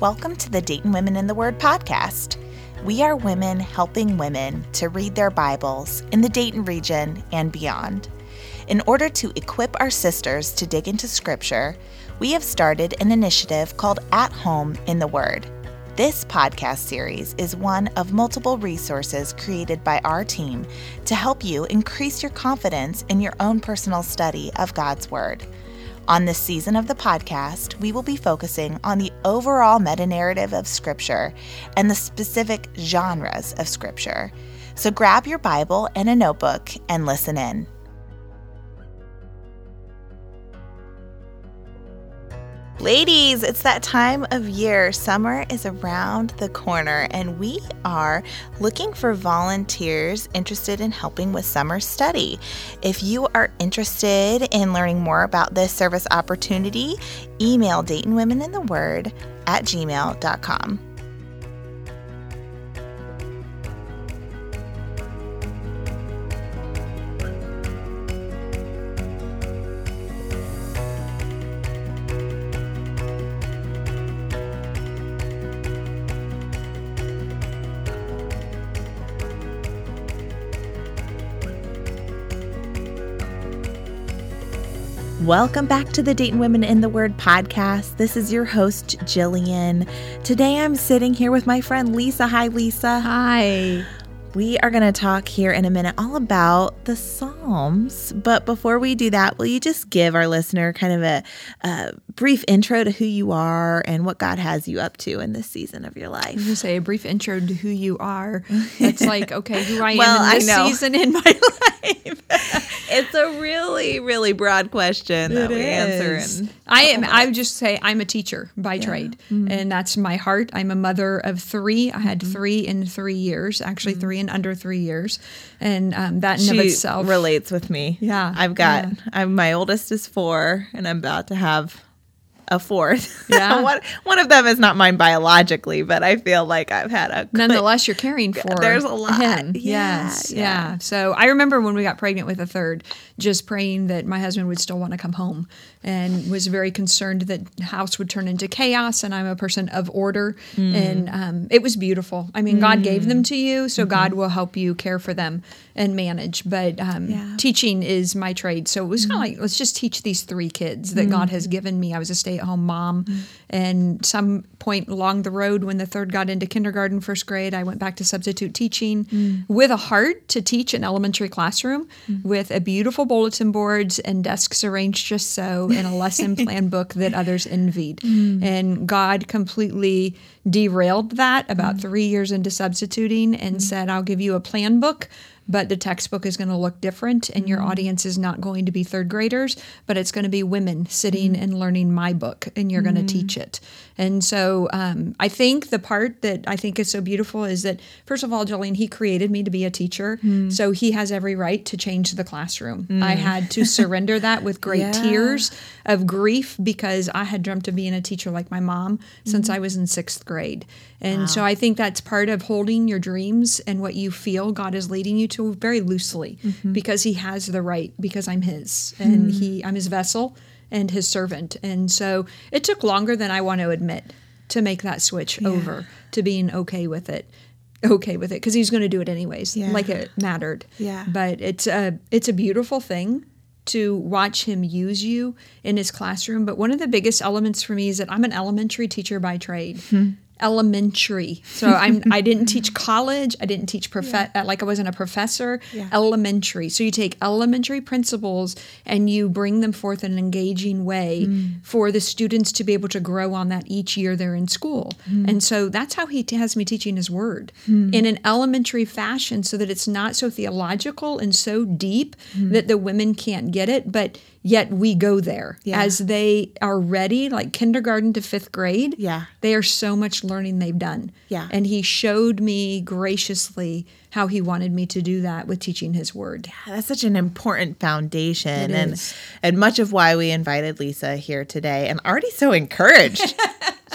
Welcome to the Dayton Women in the Word podcast. We are women helping women to read their Bibles in the Dayton region and beyond. In order to equip our sisters to dig into Scripture, we have started an initiative called At Home in the Word. This podcast series is one of multiple resources created by our team to help you increase your confidence in your own personal study of God's Word. On this season of the podcast, we will be focusing on the overall meta narrative of Scripture and the specific genres of Scripture. So grab your Bible and a notebook and listen in. Ladies, it's that time of year. Summer is around the corner, and we are looking for volunteers interested in helping with summer study. If you are interested in learning more about this service opportunity, email Dayton Women in the Word at gmail.com. Welcome back to the Dayton Women in the Word podcast. This is your host, Jillian. Today I'm sitting here with my friend Lisa. Hi, Lisa. Hi. We are going to talk here in a minute all about the Psalms. But before we do that, will you just give our listener kind of a, a brief intro to who you are and what God has you up to in this season of your life? You say a brief intro to who you are. It's like, okay, who I well, am in this season in my life. it's a really, really broad question that we is. answer. I am. I would just say I'm a teacher by yeah. trade, mm-hmm. and that's my heart. I'm a mother of three. I had mm-hmm. three in three years, actually mm-hmm. three in under three years, and um, that in she of itself relates with me. Yeah, I've got. Yeah. I'm my oldest is four, and I'm about to have a fourth. Yeah. one, one of them is not mine biologically, but I feel like I've had a. Nonetheless, you're caring for. There's a lot. Him. Yeah, yes. Yeah. yeah. So I remember when we got pregnant with a third, just praying that my husband would still want to come home and was very concerned that house would turn into chaos and i'm a person of order mm. and um, it was beautiful i mean mm. god gave them to you so mm-hmm. god will help you care for them and manage but um, yeah. teaching is my trade so it was mm. kind of like let's just teach these three kids that god has mm. given me i was a stay-at-home mom mm. and some point along the road when the third got into kindergarten first grade i went back to substitute teaching mm. with a heart to teach an elementary classroom with a beautiful bulletin boards and desks arranged just so in a lesson plan book that others envied. Mm. And God completely derailed that about mm. three years into substituting and mm. said, I'll give you a plan book but the textbook is going to look different and your mm-hmm. audience is not going to be third graders but it's going to be women sitting mm-hmm. and learning my book and you're mm-hmm. going to teach it and so um, i think the part that i think is so beautiful is that first of all jolene he created me to be a teacher mm. so he has every right to change the classroom mm. i had to surrender that with great yeah. tears of grief because i had dreamt of being a teacher like my mom since mm-hmm. i was in sixth grade and wow. so I think that's part of holding your dreams and what you feel God is leading you to very loosely mm-hmm. because he has the right because I'm his and mm. he I'm his vessel and his servant. And so it took longer than I want to admit to make that switch yeah. over to being okay with it. Okay with it because he's going to do it anyways, yeah. like it mattered. Yeah. But it's a it's a beautiful thing to watch him use you in his classroom. But one of the biggest elements for me is that I'm an elementary teacher by trade. Mm-hmm elementary. So I'm I didn't teach college. I didn't teach prof yeah. Uh, like I wasn't a professor. Yeah. Elementary. So you take elementary principles and you bring them forth in an engaging way mm. for the students to be able to grow on that each year they're in school. Mm. And so that's how he has me teaching his word mm. in an elementary fashion so that it's not so theological and so deep mm. that the women can't get it, but yet we go there. Yeah. as they are ready like kindergarten to fifth grade yeah. they are so much learning they've done. Yeah. And he showed me graciously how he wanted me to do that with teaching his word yeah that's such an important foundation it and is. and much of why we invited lisa here today and already so encouraged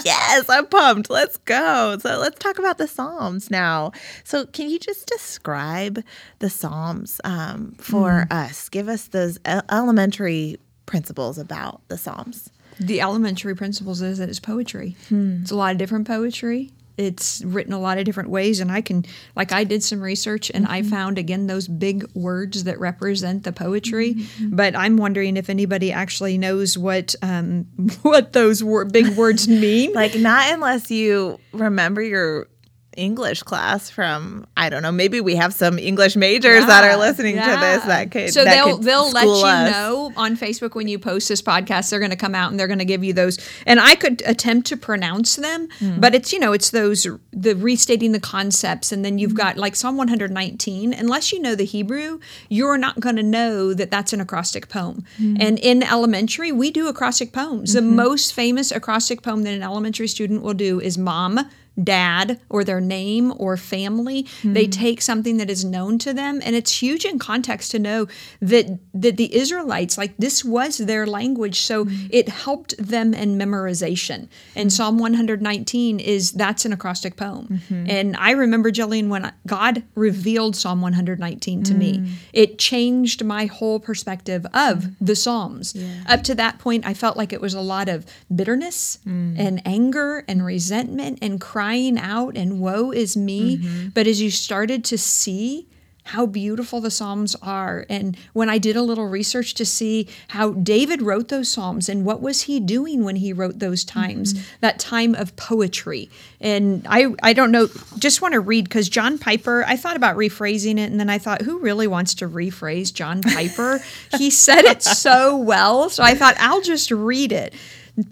yes, I'm pumped. Let's go. So let's talk about the Psalms now. So can you just describe the Psalms um, for mm. us? Give us those elementary principles about the Psalms. the elementary principles is that it's poetry. It's a lot of different poetry. It's written a lot of different ways, and I can, like, I did some research and I found again those big words that represent the poetry. But I'm wondering if anybody actually knows what um, what those wor- big words mean. Like not unless you remember your English class from I don't know. Maybe we have some English majors that are listening to this that could. So that they'll could they'll let you us. know on Facebook when you post this podcast. They're going to come out and they're going to give you those. And I could attempt to pronounce them, Hmm. but it's you know it's those the restating the concepts, and then you've got like Psalm 119. Unless you know the Hebrew, you're not going to know that that's an acrostic poem. Hmm. And in elementary, we do acrostic poems. The Mm-hmm. most famous acrostic poem that an elementary student will do is "Mom." Dad or their name or family. They hmm. take something that is known to them and it's huge in context to know that that the israelites like this was their language so hmm. it helped them in memorization. And hmm. psalm 119 is that's an acrostic poem. Mm-hmm. And i remember jillian when I- god revealed psalm 119 to me. Mm. It changed my whole perspective of mm. the psalms. Up to that point i felt like it was a lot of bitterness mm. and anger and resentment and crying out and woe is me. Mm-hmm. But as you started to see how beautiful the Psalms are, and when I did a little research to see how David wrote those Psalms and what was he doing when he wrote those times, mm-hmm. that time of poetry. And I, I don't know, just want to read because John Piper, I thought about rephrasing it, and then I thought, who really wants to rephrase John Piper? he said it so well. So I thought, I'll just read it.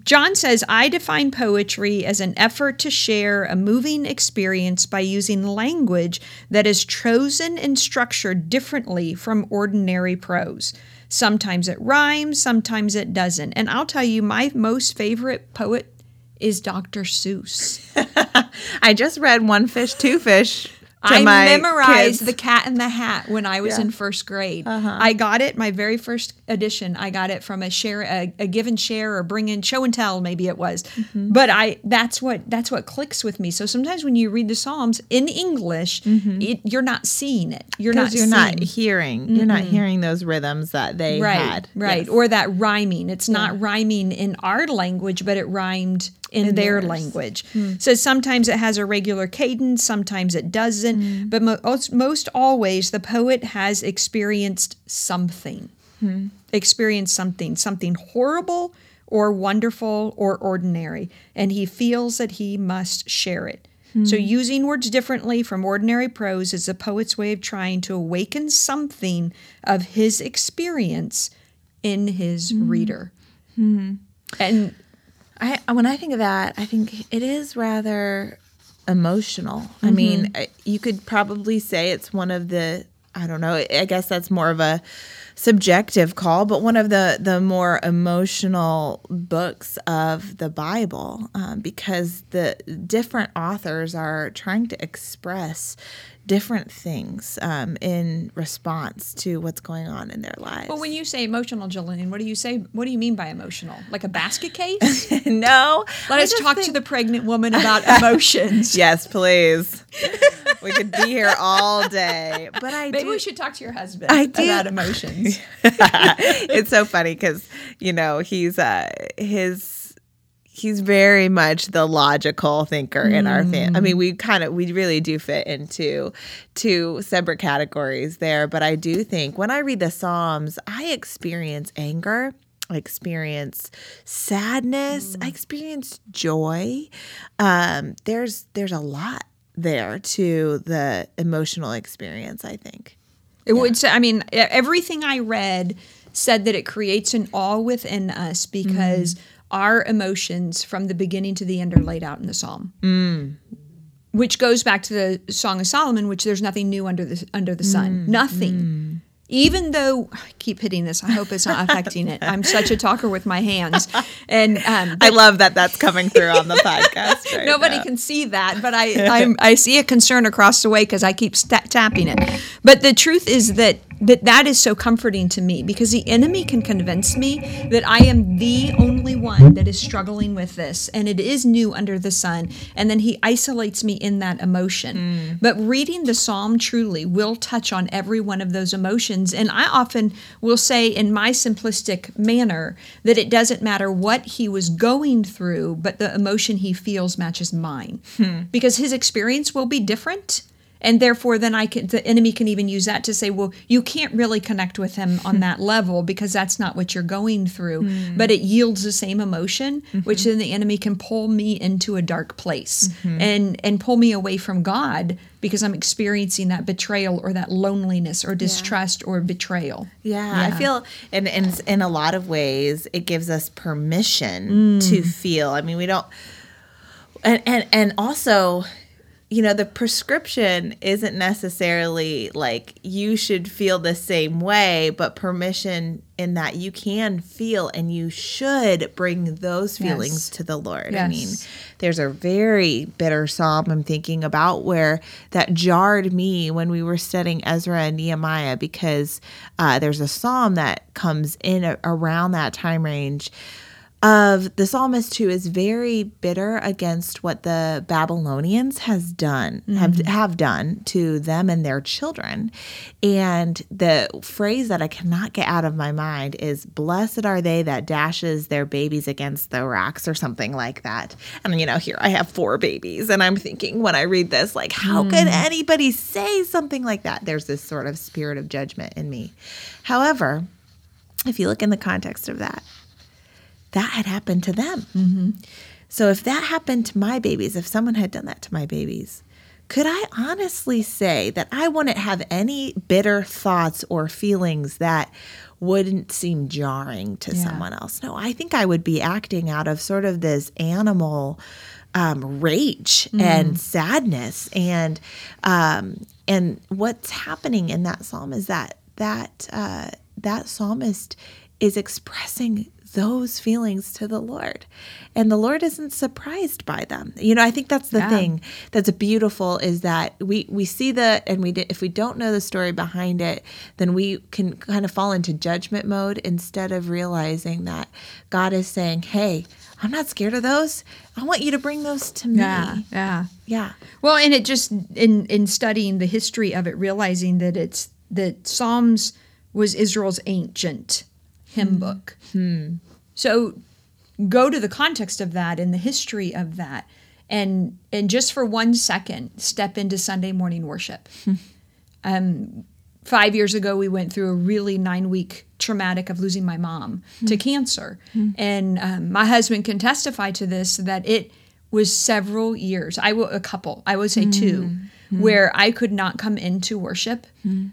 John says, I define poetry as an effort to share a moving experience by using language that is chosen and structured differently from ordinary prose. Sometimes it rhymes, sometimes it doesn't. And I'll tell you, my most favorite poet is Dr. Seuss. I just read One Fish, Two Fish. I memorized kids. The Cat in the Hat when I was in first grade. Uh-huh. I got it, my very first edition. I got it from a share, a, a give and share or bring in show and tell, maybe it was. Mm-hmm. But I that's what that's what clicks with me. So sometimes when you read the Psalms in English, mm-hmm. it, you're not seeing it. You're not. you're not hearing. You're not hearing those rhythms that they right, had. right, Yes. or that rhyming. It's not rhyming in our language, but it rhymed in, their theirs. language. Hmm. So sometimes it has a regular cadence, sometimes it doesn't, hmm. but mo- most, most always the poet has experienced something, hmm. experienced something, something horrible or wonderful or ordinary, and he feels that he must share it. So, using words differently from ordinary prose is the poet's way of trying to awaken something of his experience in his reader. And I when I think of that, I think it is rather emotional. I Mm-hmm. mean, you could probably say it's one of the I don't know. I guess that's more of a subjective call, but one of the the more emotional books of the Bible um, because the different authors are trying to express different things um, in response to what's going on in their lives. But when you say emotional, Jillian, what do you say? What do you mean by emotional? Like a basket case? no, Let I us talk to the pregnant woman about emotions. Yes, please. we could be here all day. But I Maybe do. we should talk to your husband I do- about emotions. it's so funny because you know he's uh his he's very much the logical thinker in our family. I mean, we kind of we really do fit into two separate categories there. But I do think when I read the Psalms, I experience anger. I experience sadness. I experience joy. Um, there's there's a lot there to the emotional experience. I think. It would say, I mean, everything I read said that it creates an awe within us because mm. our emotions from the beginning to the end are laid out in the psalm. Mm. Which goes back to the Song of Solomon, which there's nothing new under the under the sun. Mm. Nothing. Even though I keep hitting this, I hope it's not affecting it. I'm such a talker with my hands, and um, I love that that's coming through on the podcast. Right Nobody now. can see that, but I I'm, I see a concern across the way because I keep sta tapping it. But the truth is that that that is so comforting to me because the enemy can convince me that I am the only one that is struggling with this and it is new under the sun and then he isolates me in that emotion. Mm. But reading the psalm truly will touch on every one of those emotions and I often will say in my simplistic manner that it doesn't matter what he was going through but the emotion he feels matches mine. Hmm. Because his experience will be different and therefore then i can the enemy can even use that to say well you can't really connect with him on that level because that's not what you're going through mm. but it yields the same emotion mm-hmm. which then the enemy can pull me into a dark place mm-hmm. and and pull me away from god because i'm experiencing that betrayal or that loneliness or distrust yeah. or betrayal yeah, yeah, i feel in, in in a lot of ways it gives us permission mm. to feel i mean we don't and and and also you know, the prescription isn't necessarily like you should feel the same way, but permission in that you can feel and you should bring those feelings yes. to the Lord. Yes. I mean, there's a very bitter psalm I'm thinking about where that jarred me when we were studying Ezra and Nehemiah because uh, there's a psalm that comes in a, around that time range of the psalmist who is very bitter against what the Babylonians has done mm-hmm. have have done to them and their children. And the phrase that I cannot get out of my mind is blessed are they that dashes their babies against the rocks or something like that. And you know, here I have four babies and I'm thinking when I read this like how mm. could anybody say something like that? There's this sort of spirit of judgment in me. However, if you look in the context of that, that had happened to them. Mm-hmm. So if that happened to my babies, if someone had done that to my babies, could I honestly say that I wouldn't have any bitter thoughts or feelings that wouldn't seem jarring to yeah. someone else? No, I think I would be acting out of sort of this animal um, rage mm. and sadness, and um, and what's happening in that psalm is that that uh, that psalmist is expressing those feelings to the Lord. And the Lord isn't surprised by them. You know, I think that's the yeah. thing that's beautiful is that we we see the and we if we don't know the story behind it, then we can kind of fall into judgment mode instead of realizing that God is saying, "Hey, I'm not scared of those. I want you to bring those to me." Yeah. Yeah. Yeah. Well, and it just in in studying the history of it realizing that it's that Psalms was Israel's ancient hymn hmm. book. Hmm. So go to the context of that and the history of that and and just for one second step into Sunday morning worship. Hmm. Um, five years ago, we went through a really nine week traumatic of losing my mom mm. to cancer, mm. and um, my husband can testify to this that it was several years. I will a couple. I would say mm. two, where I could not come into worship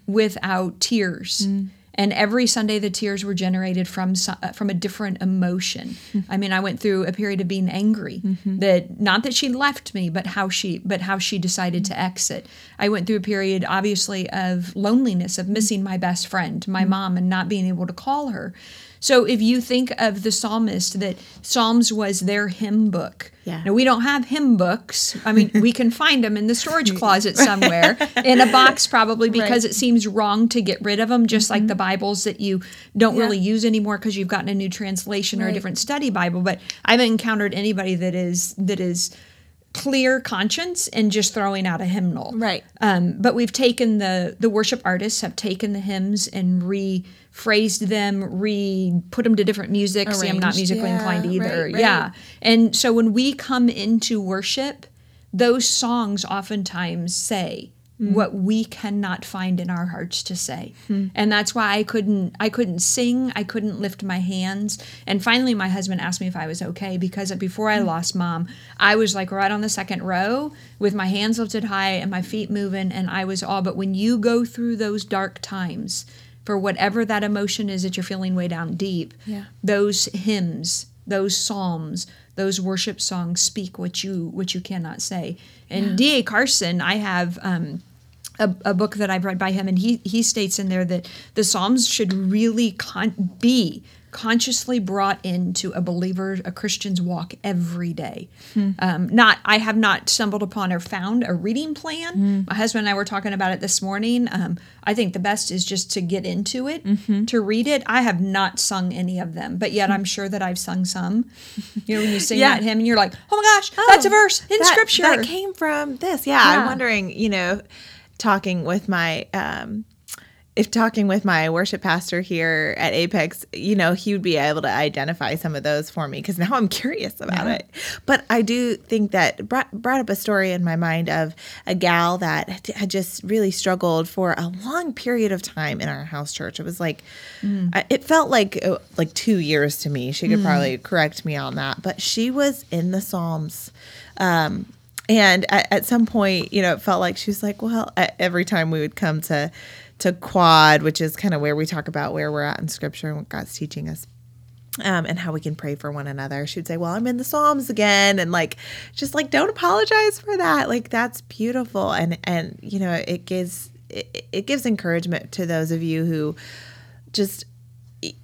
without tears and every Sunday the tears were generated from uh, from a different emotion. Mm-hmm. I mean, I went through a period of being angry mm-hmm. that not that she left me, but how she but how she decided mm-hmm. to exit. I went through a period obviously of loneliness, of missing my best friend, my mm-hmm. mom, and not being able to call her. So if you think of the psalmist, that Psalms was their hymn book. Yeah. Now we don't have hymn books. I mean, we can find them in the storage closet somewhere, in a box probably, because right. it seems wrong to get rid of them. Just mm-hmm. like the Bibles that you don't yeah. really use anymore because you've gotten a new translation right. or a different study Bible. But I haven't encountered anybody that is that is clear conscience and just throwing out a hymnal. Right. Um, but we've taken the the worship artists have taken the hymns and re phrased them, re put them to different music. Arranged, See, I'm not musically yeah, inclined either. Right, right. Yeah. And so when we come into worship, those songs oftentimes say, mm. what we cannot find in our hearts to say. Mm. And that's why I couldn't I couldn't sing, I couldn't lift my hands. And finally my husband asked me if I was okay because before I mm. lost mom, I was like right on the second row with my hands lifted high and my feet moving and I was all but when you go through those dark times, for whatever that emotion is that you're feeling way down deep, yeah. those hymns, those psalms, those worship songs speak what you what you cannot say. And yeah. D.A. Carson, I have um, a, a, book that I've read by him, and he he states in there that the Psalms should really con- be consciously brought into a believer, a Christian's walk every day. Um, not, I have not stumbled upon or found a reading plan. My husband and I were talking about it this morning. Um, I think the best is just to get into it, to read it. I have not sung any of them, but yet I'm sure that I've sung some. You know, when you sing Yeah. that hymn and you're like, oh my gosh, that's a verse in that, scripture. that came from this. Yeah, Yeah. I'm wondering, you know, talking with my um if talking with my worship pastor here at Apex, you know, he would be able to identify some of those for me because now I'm curious about Yeah. it. But I do think that brought, brought up a story in my mind of a gal that had just really struggled for a long period of time in our house church. It was like, I, it felt like uh, like two years to me. She could probably correct me on that, but she was in the Psalms. Um, and at, at some point, you know, it felt like she was like, well, every time we would come to to quad, which is kind of where we talk about where we're at in scripture and what God's teaching us. Um, and how we can pray for one another. She would say, Well, I'm in the Psalms again. And like, just like, don't apologize for that. Like, that's beautiful. And, and, you know, it gives, it, it gives encouragement to those of you who just,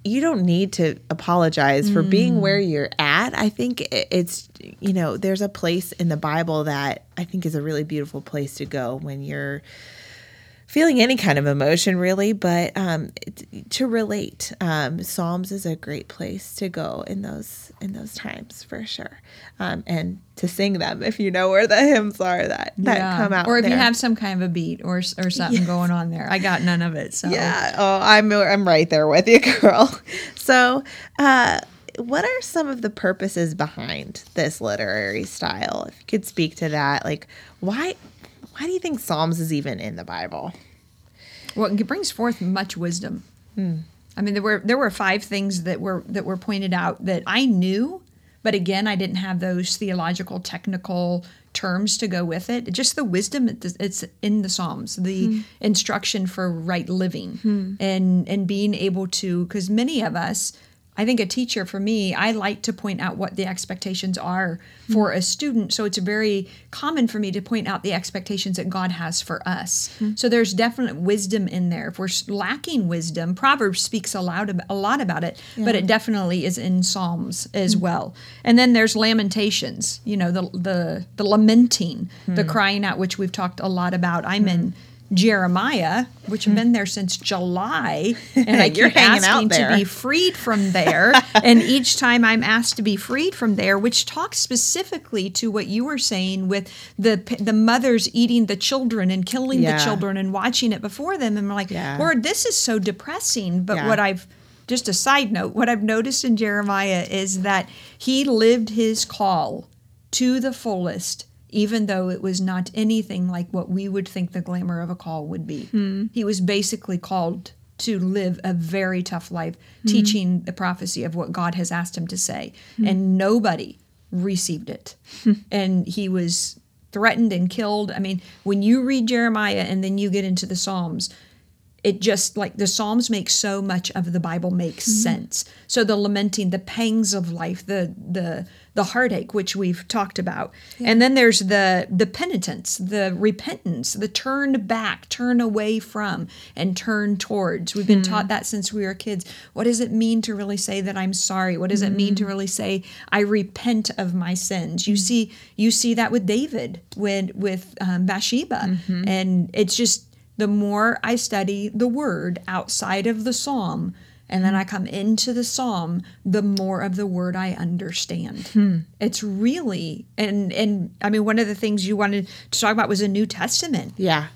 you don't need to apologize for being where you're at. I think it's, you know, there's a place in the Bible that I think is a really beautiful place to go when you're feeling any kind of emotion, really. But um, to relate, um, Psalms is a great place to go in those in those times for sure, um, and to sing them if you know where the hymns are that that Yeah. come out. or if you have some kind of a beat or or something going on there. I got none of it. So Yeah. Oh, I'm I'm right there with you, girl. So, uh, what are some of the purposes behind this literary style? If you could speak to that, like why why do you think Psalms is even in the Bible? Well, it brings forth much wisdom. Hmm. I mean, there were there were five things that were that were pointed out that I knew, but again, I didn't have those theological, technical terms to go with it. Just the wisdom it- it's in the Psalms, the hmm. instruction for right living, hmm. and and being able to, because many of us. I think a teacher for me, I like to point out what the expectations are for mm-hmm. a student. So it's very common for me to point out the expectations that God has for us. Mm-hmm. So there's definite wisdom in there. If we're lacking wisdom, Proverbs speaks a lot, ab- a lot about it, but it definitely is in Psalms as mm-hmm. well. And then there's Lamentations, you know, the the the lamenting, the crying out, which we've talked a lot about. I'm in Jeremiah, which have hmm. been there since July, and I You're keep hanging out asking to be freed from there. and each time I'm asked to be freed from there, which talks specifically to what you were saying with the the mothers eating the children and killing Yeah. the children and watching it before them. And I'm like, Yeah. Lord, this is so depressing. But Yeah. what I've just a side note, what I've noticed in Jeremiah is that he lived his call to the fullest, even though it was not anything like what we would think the glamour of a call would be. Hmm. He was basically called to live a very tough life, hmm. teaching the prophecy of what God has asked him to say. Hmm. And nobody received it. and he was threatened and killed. I mean, when you read Jeremiah and then you get into the Psalms, it just like the psalms make so much of the bible makes sense so the lamenting the pangs of life the the the heartache which we've talked about. And then there's the the penitence the repentance the turn back turn away from and turn towards. We've been hmm. taught that since we were kids. What does it mean to really say that i'm sorry? What does it mean to hmm. really say i repent of my sins you hmm. see you see that with david when with um, bathsheba. Mm-hmm. And it's just the more I study the word outside of the psalm, and then hmm. I come into the psalm, the more of the word I understand. Hmm. It's really and and I mean one of the things you wanted to talk about was the New Testament. Yeah.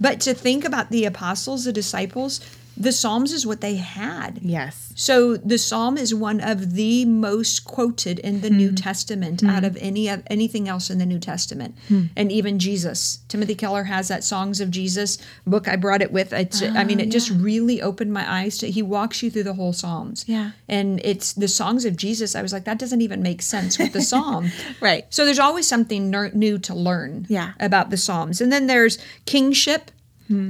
But to think about the apostles, the disciples, the Psalms is what they had. Yes. So the Psalm is one of the most quoted in the New hmm. Testament hmm. out of any of anything else in the New Testament, hmm. and even Jesus. Timothy Keller has that "Songs of Jesus" book. I brought it with. It's, I mean, it ah, just really opened my eyes to. He walks you through the whole Psalms. Yeah. and it's the songs of Jesus. I was like, that doesn't even make sense with the Psalm. Right. So there's always something ner- new to learn Yeah. about the Psalms. And then there's kingship.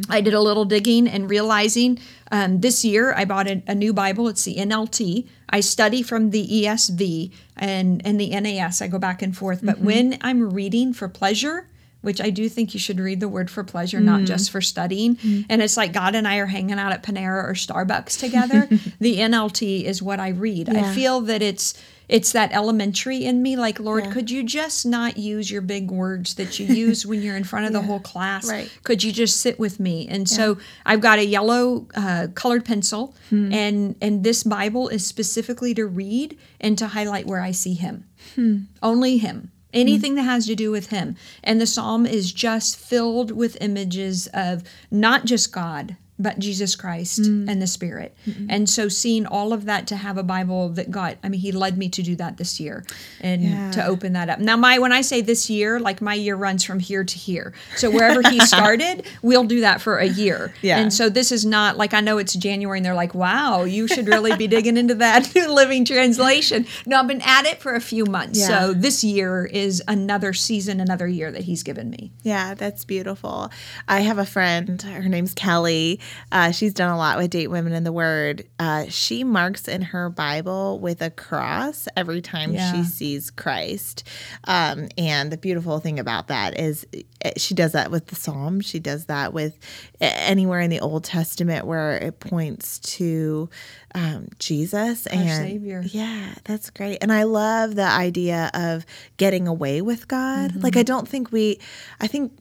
I did a little digging and realizing um, this year I bought a, a new Bible. It's the NLT. I study from the ESV and, and the NAS. I go back and forth. But when I'm reading for pleasure, which I do think you should read the word for pleasure, not Mm. just for studying. And it's like God and I are hanging out at Panera or Starbucks together. the NLT is what I read. I feel that it's it's that elementary in me like lord Yeah. could you just not use your big words that you use when you're in front of the whole class Right. could you just sit with me and so i've got a yellow uh, colored pencil Hmm. and and this bible is specifically to read and to highlight where i see him Hmm. only him Mm-hmm. anything that has to do with him. And the psalm is just filled with images of not just god but jesus christ Hmm. and the spirit and so seeing all of that to have a bible that god i mean he led me to do that this year and Yeah. to open that up now my when i say this year like my year runs from here to here so wherever he started we'll do that for a year Yeah. and so this is not like i know it's january and they're like wow you should really be digging into that new living translation no i've been at it for a few months Yeah. so this year is another season another year that he's given me Yeah, that's beautiful. I have a friend, her name's Kelly. Uh, she's done a lot with Dayton Women in the Word. Uh, she marks in her Bible with a cross every time Yeah. she sees Christ. Um, and the beautiful thing about that is uh, she does that with the Psalm. She does that with anywhere in the Old Testament where it points to um, Jesus and Savior. yeah, that's great. And I love the idea of getting away with God. Mm-hmm. Like, I don't think we, I think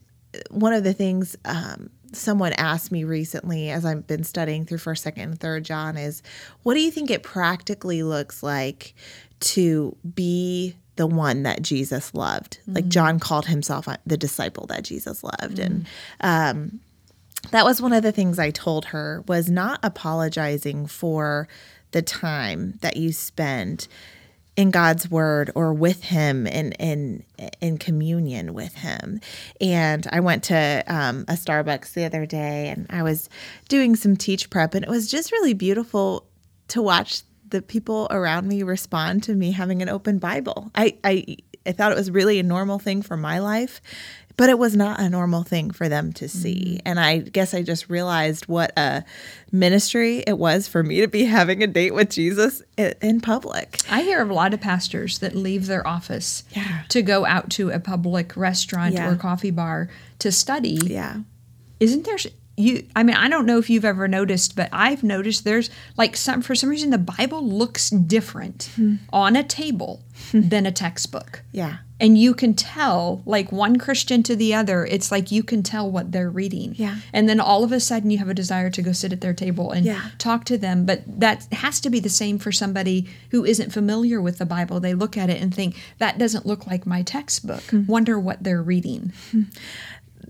one of the things um, someone asked me recently as I've been studying through first, second, and third John is what do you think it practically looks like to be the one that Jesus loved? Like, John called himself uh, the disciple that Jesus loved. And, um, that was one of the things I told her was not apologizing for the time that you spend in God's word or with him in in in communion with him. And I went to um, a Starbucks the other day and I was doing some teach prep and it was just really beautiful to watch the people around me respond to me having an open Bible. I I, I thought it was really a normal thing for my life but it was not a normal thing for them to see. Mm-hmm. And I guess I just realized what a ministry it was for me to be having a date with Jesus in public. I hear of a lot of pastors that leave their office Yeah. to go out to a public restaurant Yeah. or coffee bar to study. Yeah. Isn't there you I mean, I don't know if you've ever noticed, but I've noticed there's like some for some reason the Bible looks different Hmm. on a table hmm. than a textbook. Yeah. And you can tell, like one Christian to the other, it's like you can tell what they're reading. Yeah. And then all of a sudden you have a desire to go sit at their table and Yeah. talk to them. But that has to be the same for somebody who isn't familiar with the Bible. They look at it and think, that doesn't look like my textbook. Hmm. Wonder what they're reading. Hmm.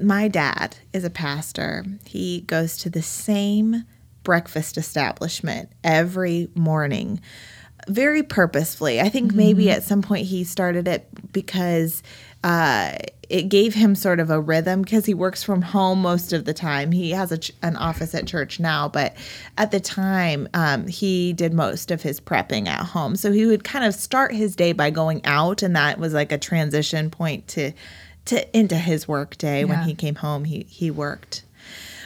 My dad is a pastor. He goes to the same breakfast establishment every morning very purposefully. I think maybe at some point he started it because uh, it gave him sort of a rhythm because he works from home most of the time. He has a ch- an office at church now, but at the time um, he did most of his prepping at home. So he would kind of start his day by going out, and that was like a transition point to to into his work day. When he came home, he he worked,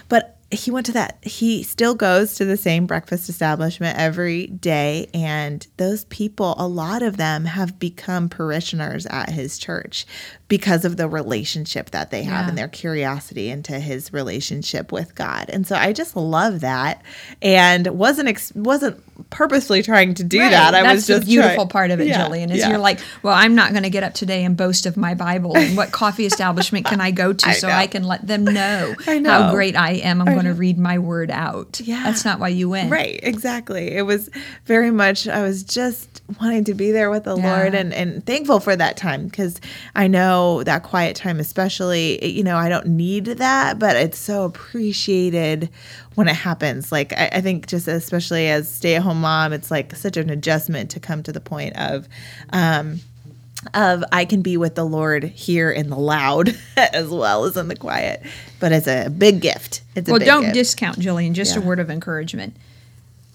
but he went to that he still goes to the same breakfast establishment every day and those people a lot of them have become parishioners at his church because of the relationship that they have Yeah. and their curiosity into his relationship with God and so I just love that and wasn't ex- wasn't purposely trying to do Right. that I That's was just the beautiful trying- part of it, Yeah, Jillian. Is yeah. you're like, well, I'm not going to get up today and boast of my Bible and what coffee establishment can I go to I so know. I can let them know, know. how great I am. I'm going to read my word out. Yeah. that's not why you went. Right, exactly. It was very much, I was just wanting to be there with the Yeah. Lord and, and thankful for that time because I know that quiet time, especially, you know, I don't need that, but it's so appreciated when it happens. Like, I, I think just especially as stay at home mom, it's like such an adjustment to come to the point of, um, of I can be with the Lord here in the loud as well as in the quiet, but it's a big gift. It's a Well, don't gift. discount Jillian. Just a word of encouragement.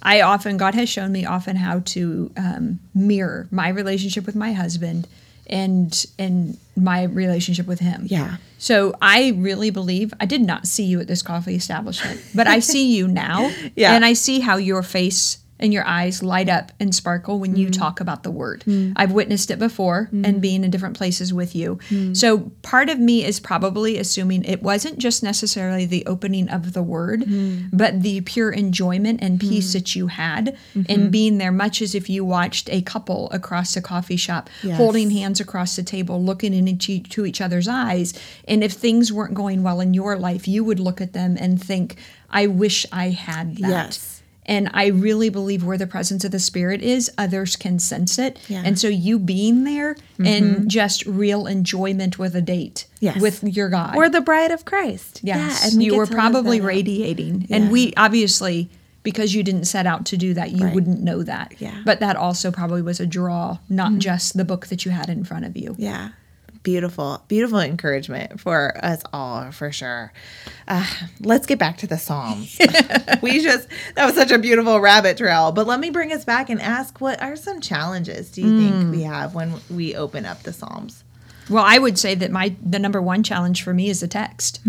I often, God has shown me often how to um, mirror my relationship with my husband and and my relationship with him. Yeah. So I really believe I did not see you at this coffee establishment, but I see you now, Yeah. and I see how your face and your eyes light up and sparkle when you mm. talk about the word. Mm. I've witnessed it before mm. and being in different places with you. So part of me is probably assuming it wasn't just necessarily the opening of the word, but the pure enjoyment and peace that you had in mm-hmm. being there, much as if you watched a couple across a coffee shop Yes. holding hands across the table, looking into each other's eyes. And if things weren't going well in your life, you would look at them and think, I wish I had that. Yes. And I really believe where the presence of the Spirit is, others can sense it. Yeah. And so you being there and mm-hmm. just real enjoyment with a date Yes. with your God. We're the bride of Christ. yes. Yeah, and we you were probably radiating. Yeah. And we obviously, because you didn't set out to do that, you Right. wouldn't know that. Yeah. But that also probably was a draw, not mm-hmm. just the book that you had in front of you. Yeah. Beautiful, beautiful encouragement for us all, for sure. Uh, let's get back to the Psalms. we just, that was such a beautiful rabbit trail. But let me bring us back and ask what are some challenges do you think we have when we open up the Psalms? Well, I would say that my the number one challenge for me is the text.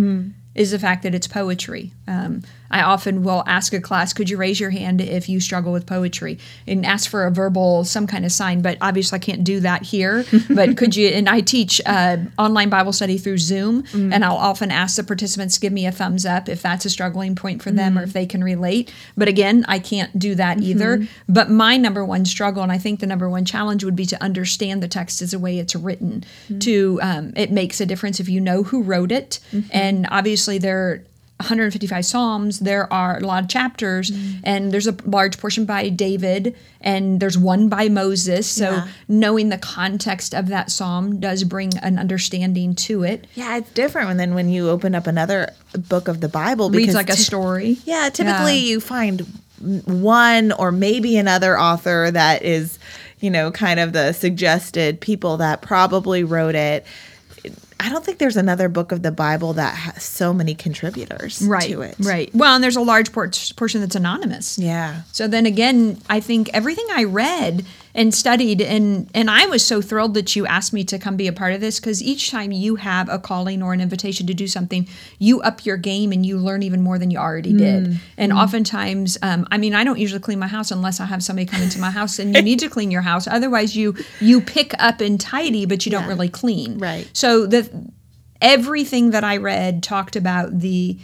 Is the fact that it's poetry. Um, I often will ask a class, "Could you raise your hand if you struggle with poetry?" and ask for a verbal, some kind of sign. But obviously, I can't do that here. but could you? And I teach uh, online Bible study through Zoom, mm-hmm. and I'll often ask the participants give me a thumbs up if that's a struggling point for them or if mm-hmm. they can relate. But again, I can't do that mm-hmm. either. But my number one struggle, and I think the number one challenge, would be to understand the text as the way it's written. To um, it makes a difference if you know who wrote it, and obviously there. Are 155 psalms there are a lot of chapters mm. and there's a large portion by david and there's one by moses so Yeah. knowing the context of that psalm does bring an understanding to it Yeah, it's different than when you open up another book of the Bible. reads because like a story Yeah, typically Yeah. you find one or maybe another author that is, you know, kind of the suggested people that probably wrote it. I don't think there's another book of the Bible that has so many contributors right to it. right well and there's a large por- portion that's anonymous Yeah. So then again, I think everything I read and studied and and I was so thrilled that you asked me to come be a part of this because each time you have a calling or an invitation to do something, you up your game and you learn even more than you already did. And oftentimes, um, I mean, I don't usually clean my house unless I have somebody come into my house and you need to clean your house. Otherwise, you you pick up and tidy, but you don't really clean. Right. So the everything that I read talked about the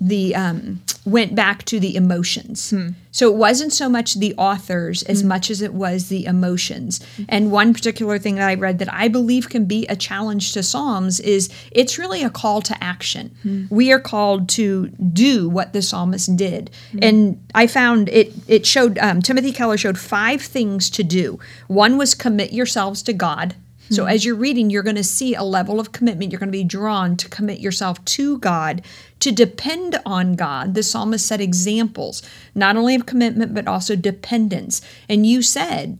the um, went back to the emotions. So it wasn't so much the authors as much as it was the emotions. And one particular thing that I read that I believe can be a challenge to Psalms is it's really a call to action. We are called to do what the psalmist did. And I found it. It showed um, Timothy Keller showed five things to do. One was commit yourselves to God. So hmm. as you're reading, you're going to see a level of commitment. You're going to be drawn to commit yourself to God, to depend on God. The psalmist set examples, not only of commitment, but also dependence. And you said,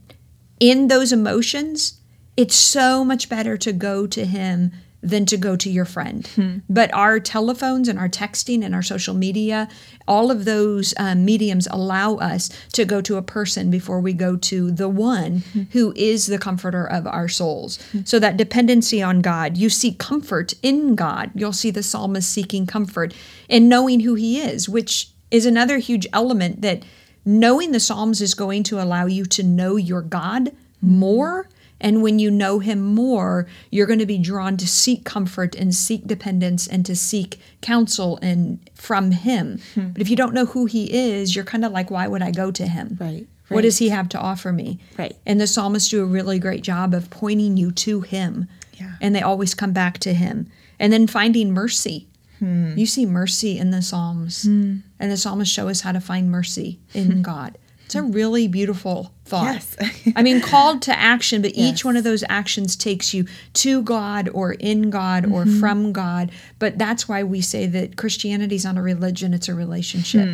in those emotions, it's so much better to go to Him than to go to your friend. Hmm. But our telephones and our texting and our social media, all of those um, mediums allow us to go to a person before we go to the one hmm. who is the comforter of our souls. Hmm. So that dependency on God, you seek comfort in God. You'll see the psalmist seeking comfort in knowing who he is, which is another huge element that knowing the Psalms is going to allow you to know your God more. And when you know him more, you're going to be drawn to seek comfort and seek dependence and to seek counsel and from him. But if you don't know who he is, you're kind of like, why would I go to him? Right, What does he have to offer me? Right. And the psalmists do a really great job of pointing you to him. Yeah. And they always come back to him. And then finding mercy. Hmm. You see mercy in the Psalms. And the psalmists show us how to find mercy in God. It's a really beautiful thought. Yes. I mean, called to action, but Yes. each one of those actions takes you to God or in God or Mm-hmm. from God. But that's why we say that Christianity is not a religion, it's a relationship.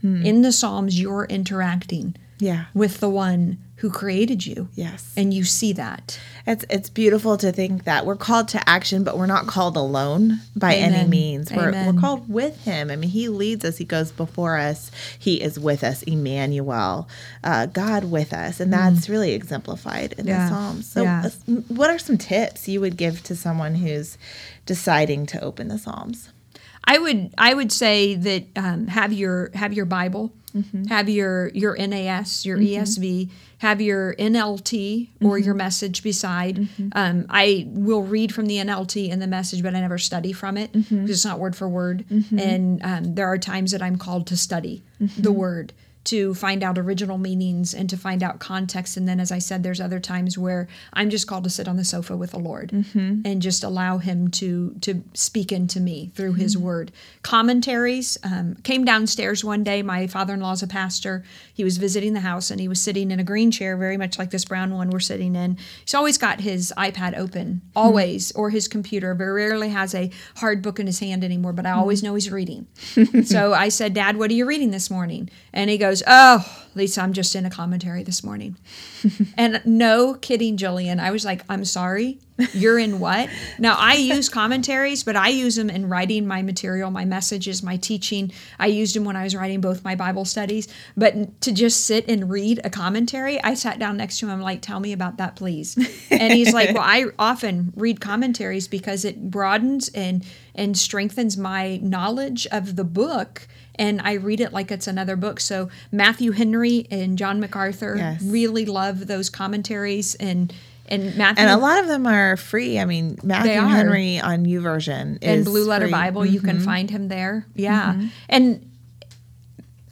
Hmm. In the Psalms, you're interacting Yeah. with the one who created you. Yes. And you see that. It's it's beautiful to think that we're called to action, but we're not called alone by any means. We're, Amen. we're called with Him. I mean, He leads us. He goes before us. He is with us, Emmanuel, uh, God with us, and that's really exemplified in Mm. Yeah. the Psalms. So, Yeah. uh, what are some tips you would give to someone who's deciding to open the Psalms? I would I would say that um, have your have your Bible, mm-hmm. have your your NAS, your mm-hmm. ESV, have your NLT or mm-hmm. your message beside. Mm-hmm. Um, I will read from the NLT and the message, but I never study from it because mm-hmm. it's not word for word. Mm-hmm. And um, there are times that I'm called to study the word to find out original meanings and to find out context. And then, as I said, there's other times where I'm just called to sit on the sofa with the Lord mm-hmm. and just allow Him to to speak into me through mm-hmm. His Word. Commentaries um, came downstairs one day. My father-in-law's a pastor. He was visiting the house and he was sitting in a green chair, very much like this brown one we're sitting in. He's always got his iPad open, always, mm-hmm. or his computer. Very rarely has a hard book in his hand anymore. But I always mm-hmm. know he's reading. so I said, "Dad, what are you reading this morning?" And he goes goes, Oh, Lisa, I'm just in a commentary this morning. and no kidding, Jillian. I was like, I'm sorry. You're in what? Now, I use commentaries, but I use them in writing my material, my messages, my teaching. I used them when I was writing both my Bible studies. But to just sit and read a commentary, I sat down next to him, I'm like, tell me about that, please. And he's like, well, I often read commentaries because it broadens and and strengthens my knowledge of the book and I read it like it's another book. So Matthew Henry and John MacArthur yes. really love those commentaries and and Matthew and a lot of them are free. I mean, Matthew Henry on YouVersion is. and Blue Letter free. Bible. Mm-hmm. You can mm-hmm. find him there. Yeah, mm-hmm. and.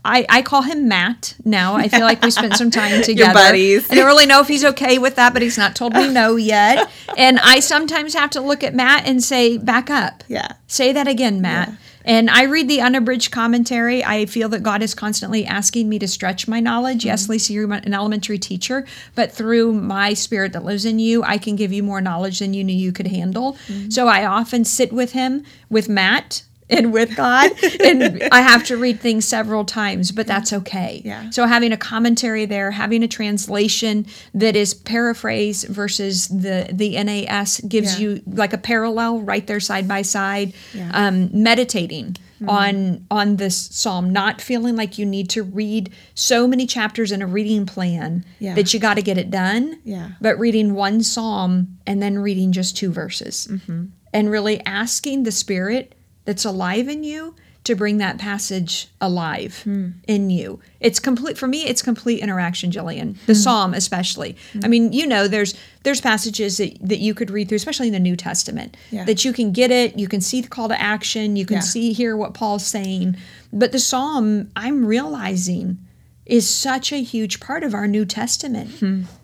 I, I call him Matt now. I feel like we spent some time together. Your buddies. I don't really know if he's okay with that, but he's not told me no yet. And I sometimes have to look at Matt and say, back up. Yeah. Say that again, Matt. Yeah. And I read the unabridged commentary. I feel that God is constantly asking me to stretch my knowledge. Mm-hmm. Yes, Lisa, you're an elementary teacher, but through my spirit that lives in you, I can give you more knowledge than you knew you could handle. Mm-hmm. So I often sit with him, with Matt, and with God. and I have to read things several times, but that's okay. Yeah. So having a commentary there, having a translation that is paraphrase versus the the NAS gives yeah. you like a parallel right there side by side. Yeah. Um, meditating. Mm-hmm. on on this psalm not feeling like you need to read so many chapters in a reading plan yeah. that you got to get it done yeah. but reading one psalm and then reading just two verses mm-hmm. and really asking the spirit that's alive in you to bring that passage alive hmm. in you. It's complete for me. It's complete interaction, Jillian. The hmm. Psalm, especially. Hmm. I mean, you know, there's there's passages that, that you could read through, especially in the New Testament, yeah. that you can get it. You can see the call to action. You can yeah. see here what Paul's saying. But the Psalm, I'm realizing, is such a huge part of our New Testament.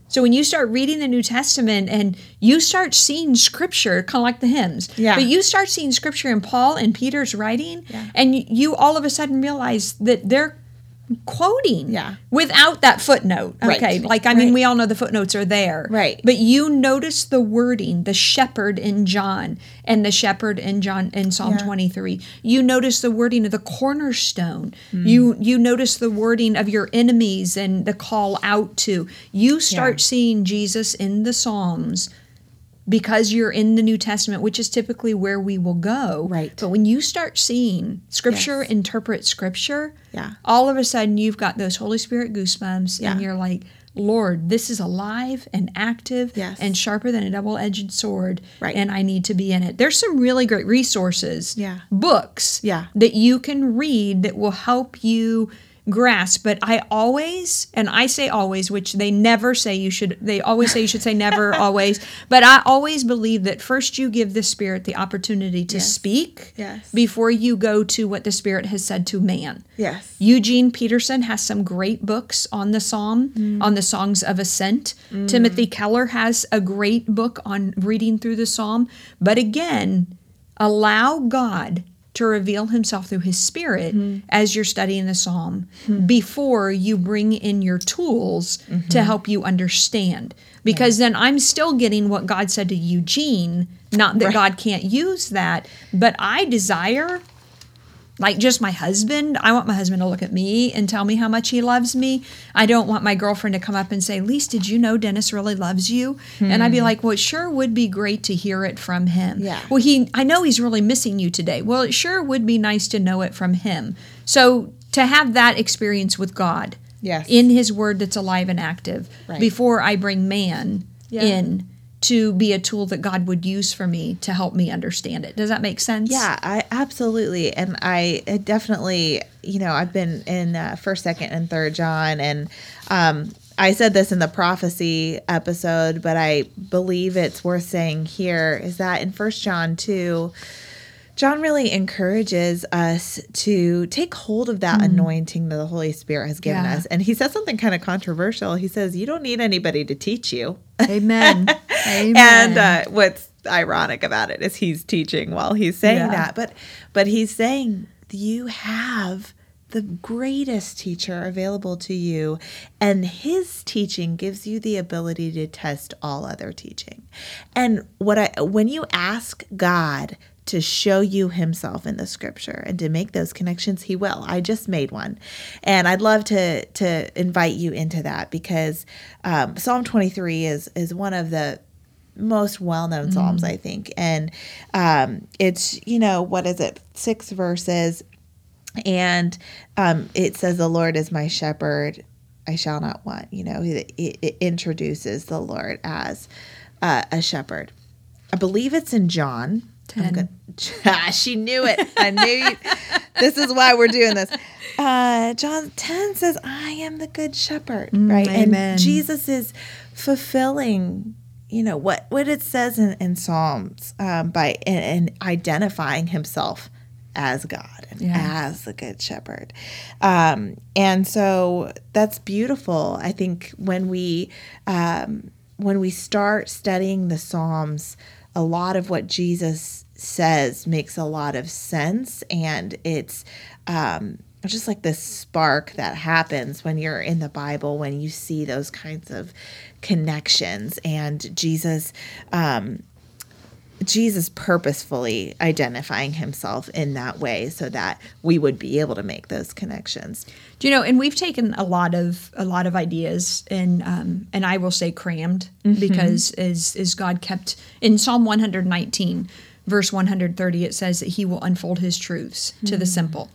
So when you start reading the New Testament and you start seeing scripture, kind of like the hymns, yeah. but you start seeing scripture in Paul and Peter's writing, yeah. and you all of a sudden realize that they're quoting yeah without that footnote okay right. like i mean right. we all know the footnotes are there right but you notice the wording the shepherd in john and the shepherd in john in psalm yeah. 23 you notice the wording of the cornerstone mm. you you notice the wording of your enemies and the call out to you start yeah. seeing jesus in the psalms because you're in the New Testament, which is typically where we will go. Right. But when you start seeing Scripture yes. interpret Scripture, yeah. all of a sudden you've got those Holy Spirit goosebumps, yeah. and you're like, Lord, this is alive and active yes. and sharper than a double edged sword. Right. And I need to be in it. There's some really great resources, yeah. books yeah. that you can read that will help you grasp but i always and i say always which they never say you should they always say you should say never always but i always believe that first you give the spirit the opportunity to yes. speak yes. before you go to what the spirit has said to man yes eugene peterson has some great books on the psalm mm. on the songs of ascent mm. timothy keller has a great book on reading through the psalm but again allow god to reveal himself through his spirit mm-hmm. as you're studying the psalm mm-hmm. before you bring in your tools mm-hmm. to help you understand because yeah. then i'm still getting what god said to eugene not that right. god can't use that but i desire like just my husband. I want my husband to look at me and tell me how much he loves me. I don't want my girlfriend to come up and say, Lise, did you know Dennis really loves you? Hmm. And I'd be hmm. like, Well, it sure would be great to hear it from him. Yeah. Well, he I know he's really missing you today. Well, it sure would be nice to know it from him. So to have that experience with God yes. in his word that's alive and active right. before I bring man yeah. in to be a tool that God would use for me to help me understand it. Does that make sense? Yeah, I absolutely, and I definitely, you know, I've been in uh, first, second, and third John, and um, I said this in the prophecy episode, but I believe it's worth saying here is that in First John two. John really encourages us to take hold of that mm. anointing that the Holy Spirit has given yeah. us. And he says something kind of controversial. He says, You don't need anybody to teach you. Amen. Amen. And uh, what's ironic about it is he's teaching while he's saying yeah. that. But but he's saying you have the greatest teacher available to you and his teaching gives you the ability to test all other teaching and what i when you ask god to show you himself in the scripture and to make those connections he will. I just made one. And i'd love to to invite you into that because um, psalm 23 is is one of the most well-known mm. psalms i think. And um, it's you know what is it? Six verses. And um, it says the lord is my shepherd i shall not want. You know it, it introduces the lord as uh, a shepherd. I believe it's in john 10. she knew it. I knew you. this is why we're doing this. Uh, John 10 says, I am the good shepherd, mm, right? Amen. And Jesus is fulfilling, you know, what, what it says in, in Psalms um, by and, and, identifying himself as God and yeah. as the good shepherd. Um, and so that's beautiful. I think when we, um, when we start studying the Psalms, a lot of what Jesus says makes a lot of sense. And it's um, just like this spark that happens when you're in the Bible, when you see those kinds of connections. And Jesus, um, Jesus purposefully identifying himself in that way so that we would be able to make those connections. Do you know? And we've taken a lot of a lot of ideas and um, and I will say crammed mm-hmm. because as as God kept in Psalm 119 verse 130 it says that He will unfold His truths mm-hmm. to the mm. simple.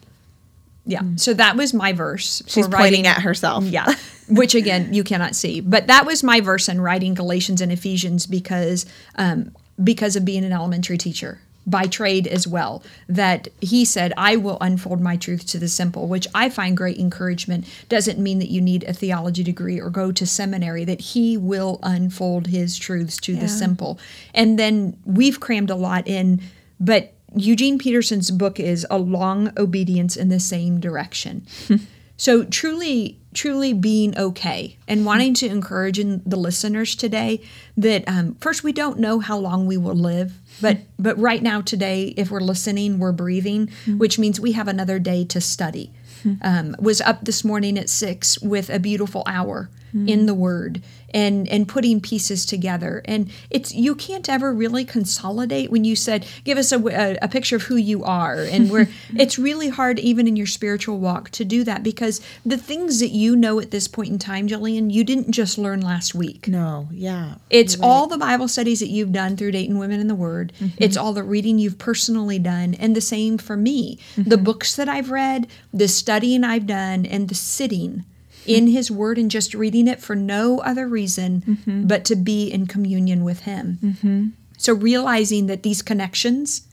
Yeah. Mm. So that was my verse. She's writing, pointing at herself. Yeah. Which again, you cannot see. But that was my verse in writing Galatians and Ephesians because um, because of being an elementary teacher by trade as well that he said i will unfold my truth to the simple which i find great encouragement. Doesn't mean that you need a theology degree or go to seminary that he will unfold his truths to yeah. the simple. And then we've crammed a lot in but eugene peterson's book is a long obedience in the same direction so truly truly being okay and wanting to encourage in the listeners today that um, first we don't know how long we will live but but right now today if we're listening we're breathing mm-hmm. which means we have another day to study mm-hmm. um, was up this morning at six with a beautiful hour mm-hmm. in the word and and putting pieces together and it's you can't ever really consolidate when you said give us a, a, a picture of who you are and where it's really hard even in your spiritual walk to do that because the things that you know at this point in time Jillian you didn't just learn last week no yeah it's right. all the bible studies that you've done through Dayton Women in the Word mm-hmm. it's all the reading you've personally done and the same for me mm-hmm. the books that I've read the studying I've done and the sitting in his word and just reading it for no other reason mm-hmm. but to be in communion with him. Mm-hmm. So realizing that these connections,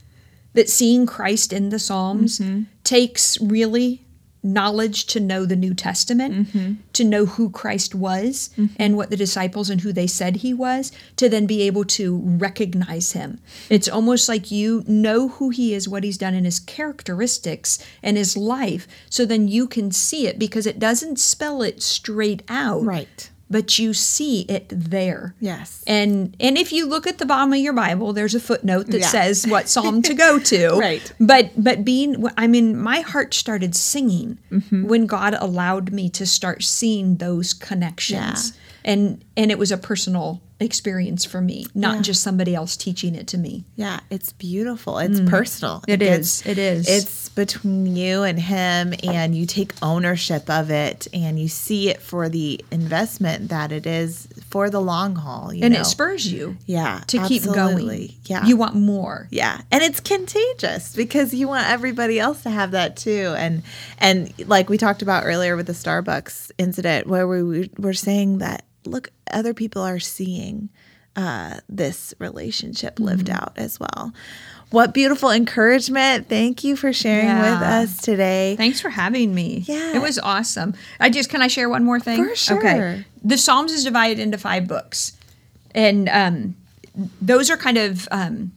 that seeing Christ in the Psalms mm-hmm. takes really knowledge to know the New Testament, mm-hmm. to know who Christ was mm-hmm. and what the disciples and who they said he was, to then be able to recognize him. It's almost like you know who he is, what he's done, and his characteristics and his life, so then you can see it because it doesn't spell it straight out. Right but you see it there. Yes. And and if you look at the bottom of your Bible, there's a footnote that yeah. says what psalm to go to. right. But but being I mean my heart started singing mm-hmm. when God allowed me to start seeing those connections. Yeah. And and it was a personal experience for me, not yeah. just somebody else teaching it to me. Yeah, it's beautiful. It's mm. personal. It, it is. It is. It's between you and him, and you take ownership of it, and you see it for the investment that it is for the long haul. and know? it spurs you. Yeah, to absolutely. keep going. Yeah, you want more. Yeah, and it's contagious because you want everybody else to have that too. And and like we talked about earlier with the Starbucks incident, where we were saying that look, other people are seeing uh, this relationship lived mm-hmm. out as well. What beautiful encouragement. Thank you for sharing yeah. with us today. Thanks for having me. Yeah. It was awesome. I just, can I share one more thing? For sure. Okay. The Psalms is divided into five books. And um, those are kind of um,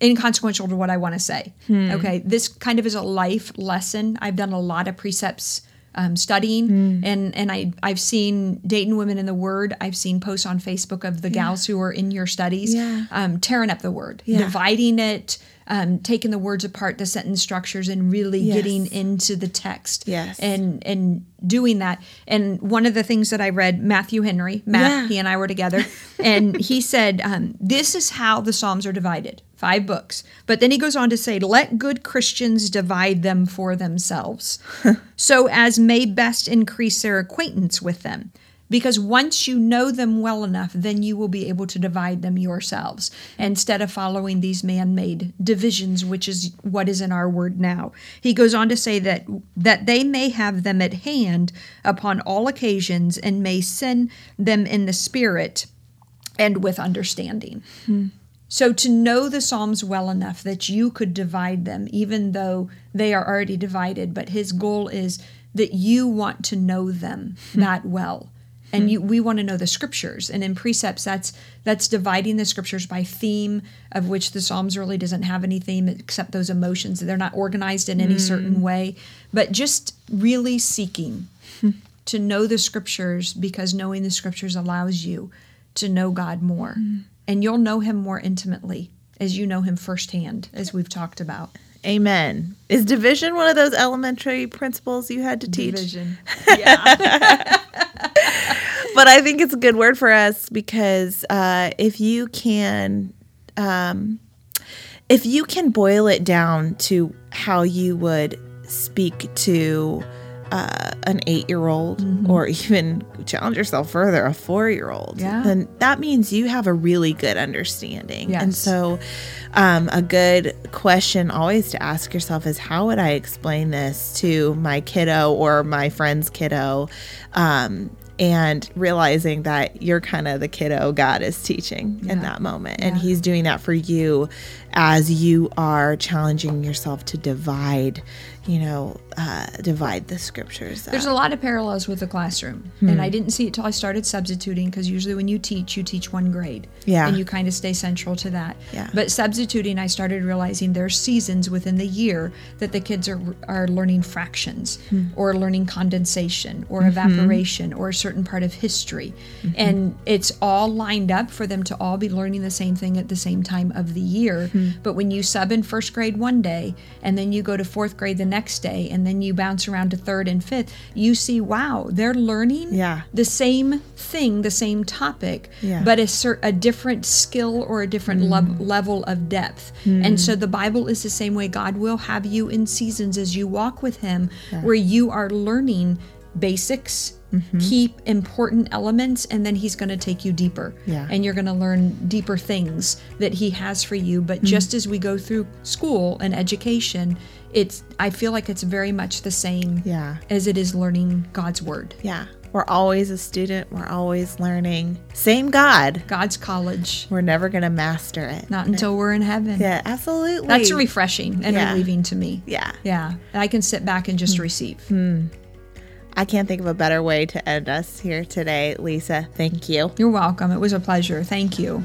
inconsequential to what I want to say. Hmm. Okay. This kind of is a life lesson. I've done a lot of precepts um, studying, mm. and and I I've seen Dayton Women in the Word. I've seen posts on Facebook of the yeah. gals who are in your studies, yeah. um, tearing up the Word, dividing it, um, taking the words apart, the sentence structures, and really yes. getting into the text. Yes, and and doing that. And one of the things that I read, Matthew Henry, Matt, he and I were together, and he said, um, "This is how the Psalms are divided." five books. But then he goes on to say, let good Christians divide them for themselves, so as may best increase their acquaintance with them. Because once you know them well enough, then you will be able to divide them yourselves instead of following these man made divisions, which is what is in our word now. He goes on to say that, that they may have them at hand upon all occasions and may send them in the spirit and with understanding. Hmm. So to know the Psalms well enough that you could divide them, even though they are already divided, but his goal is that you want to know them hmm. that well. And hmm. you, we want to know the scriptures. And in precepts, that's that's dividing the scriptures by theme, of which the Psalms really doesn't have any theme except those emotions. They're not organized in any mm. certain way, but just really seeking hmm. to know the scriptures because knowing the scriptures allows you to know God more. Mm and you'll know him more intimately as you know him firsthand, as we've talked about. Amen. Is division one of those elementary principles you had to teach? Division. Yeah. but I think it's a good word for us because uh, if you can, um, if you can boil it down to how you would speak to uh, an eight year old mm-hmm. or even challenge yourself further, a four year old, yeah. then that means you have a really good understanding. Yes. And so, um, a good question always to ask yourself is how would I explain this to my kiddo or my friend's kiddo? Um, and realizing that you're kind of the kiddo God is teaching yeah. in that moment. Yeah. And He's doing that for you as you are challenging yourself to divide you know, uh, divide the scriptures. There's a lot of parallels with the classroom, hmm. and I didn't see it till I started substituting because usually when you teach, you teach one grade, yeah, and you kind of stay central to that. Yeah. But substituting, I started realizing there's seasons within the year that the kids are are learning fractions, hmm. or learning condensation, or mm-hmm. evaporation, or a certain part of history, mm-hmm. and it's all lined up for them to all be learning the same thing at the same time of the year. Hmm. But when you sub in first grade one day, and then you go to fourth grade the next next day and then you bounce around to third and fifth, you see, wow, they're learning yeah. the same thing, the same topic, yeah. but a, cert- a different skill or a different mm. le- level of depth. Mm. And so the Bible is the same way. God will have you in seasons as you walk with Him yeah. where you are learning basics mm-hmm. keep important elements and then he's going to take you deeper yeah. and you're going to learn deeper things that he has for you but mm-hmm. just as we go through school and education it's i feel like it's very much the same yeah. as it is learning god's word yeah we're always a student we're always learning same god god's college we're never going to master it not until we're in heaven yeah absolutely that's refreshing and yeah. relieving to me yeah yeah i can sit back and just mm. receive mm. I can't think of a better way to end us here today. Lisa, thank you. You're welcome. It was a pleasure. Thank you.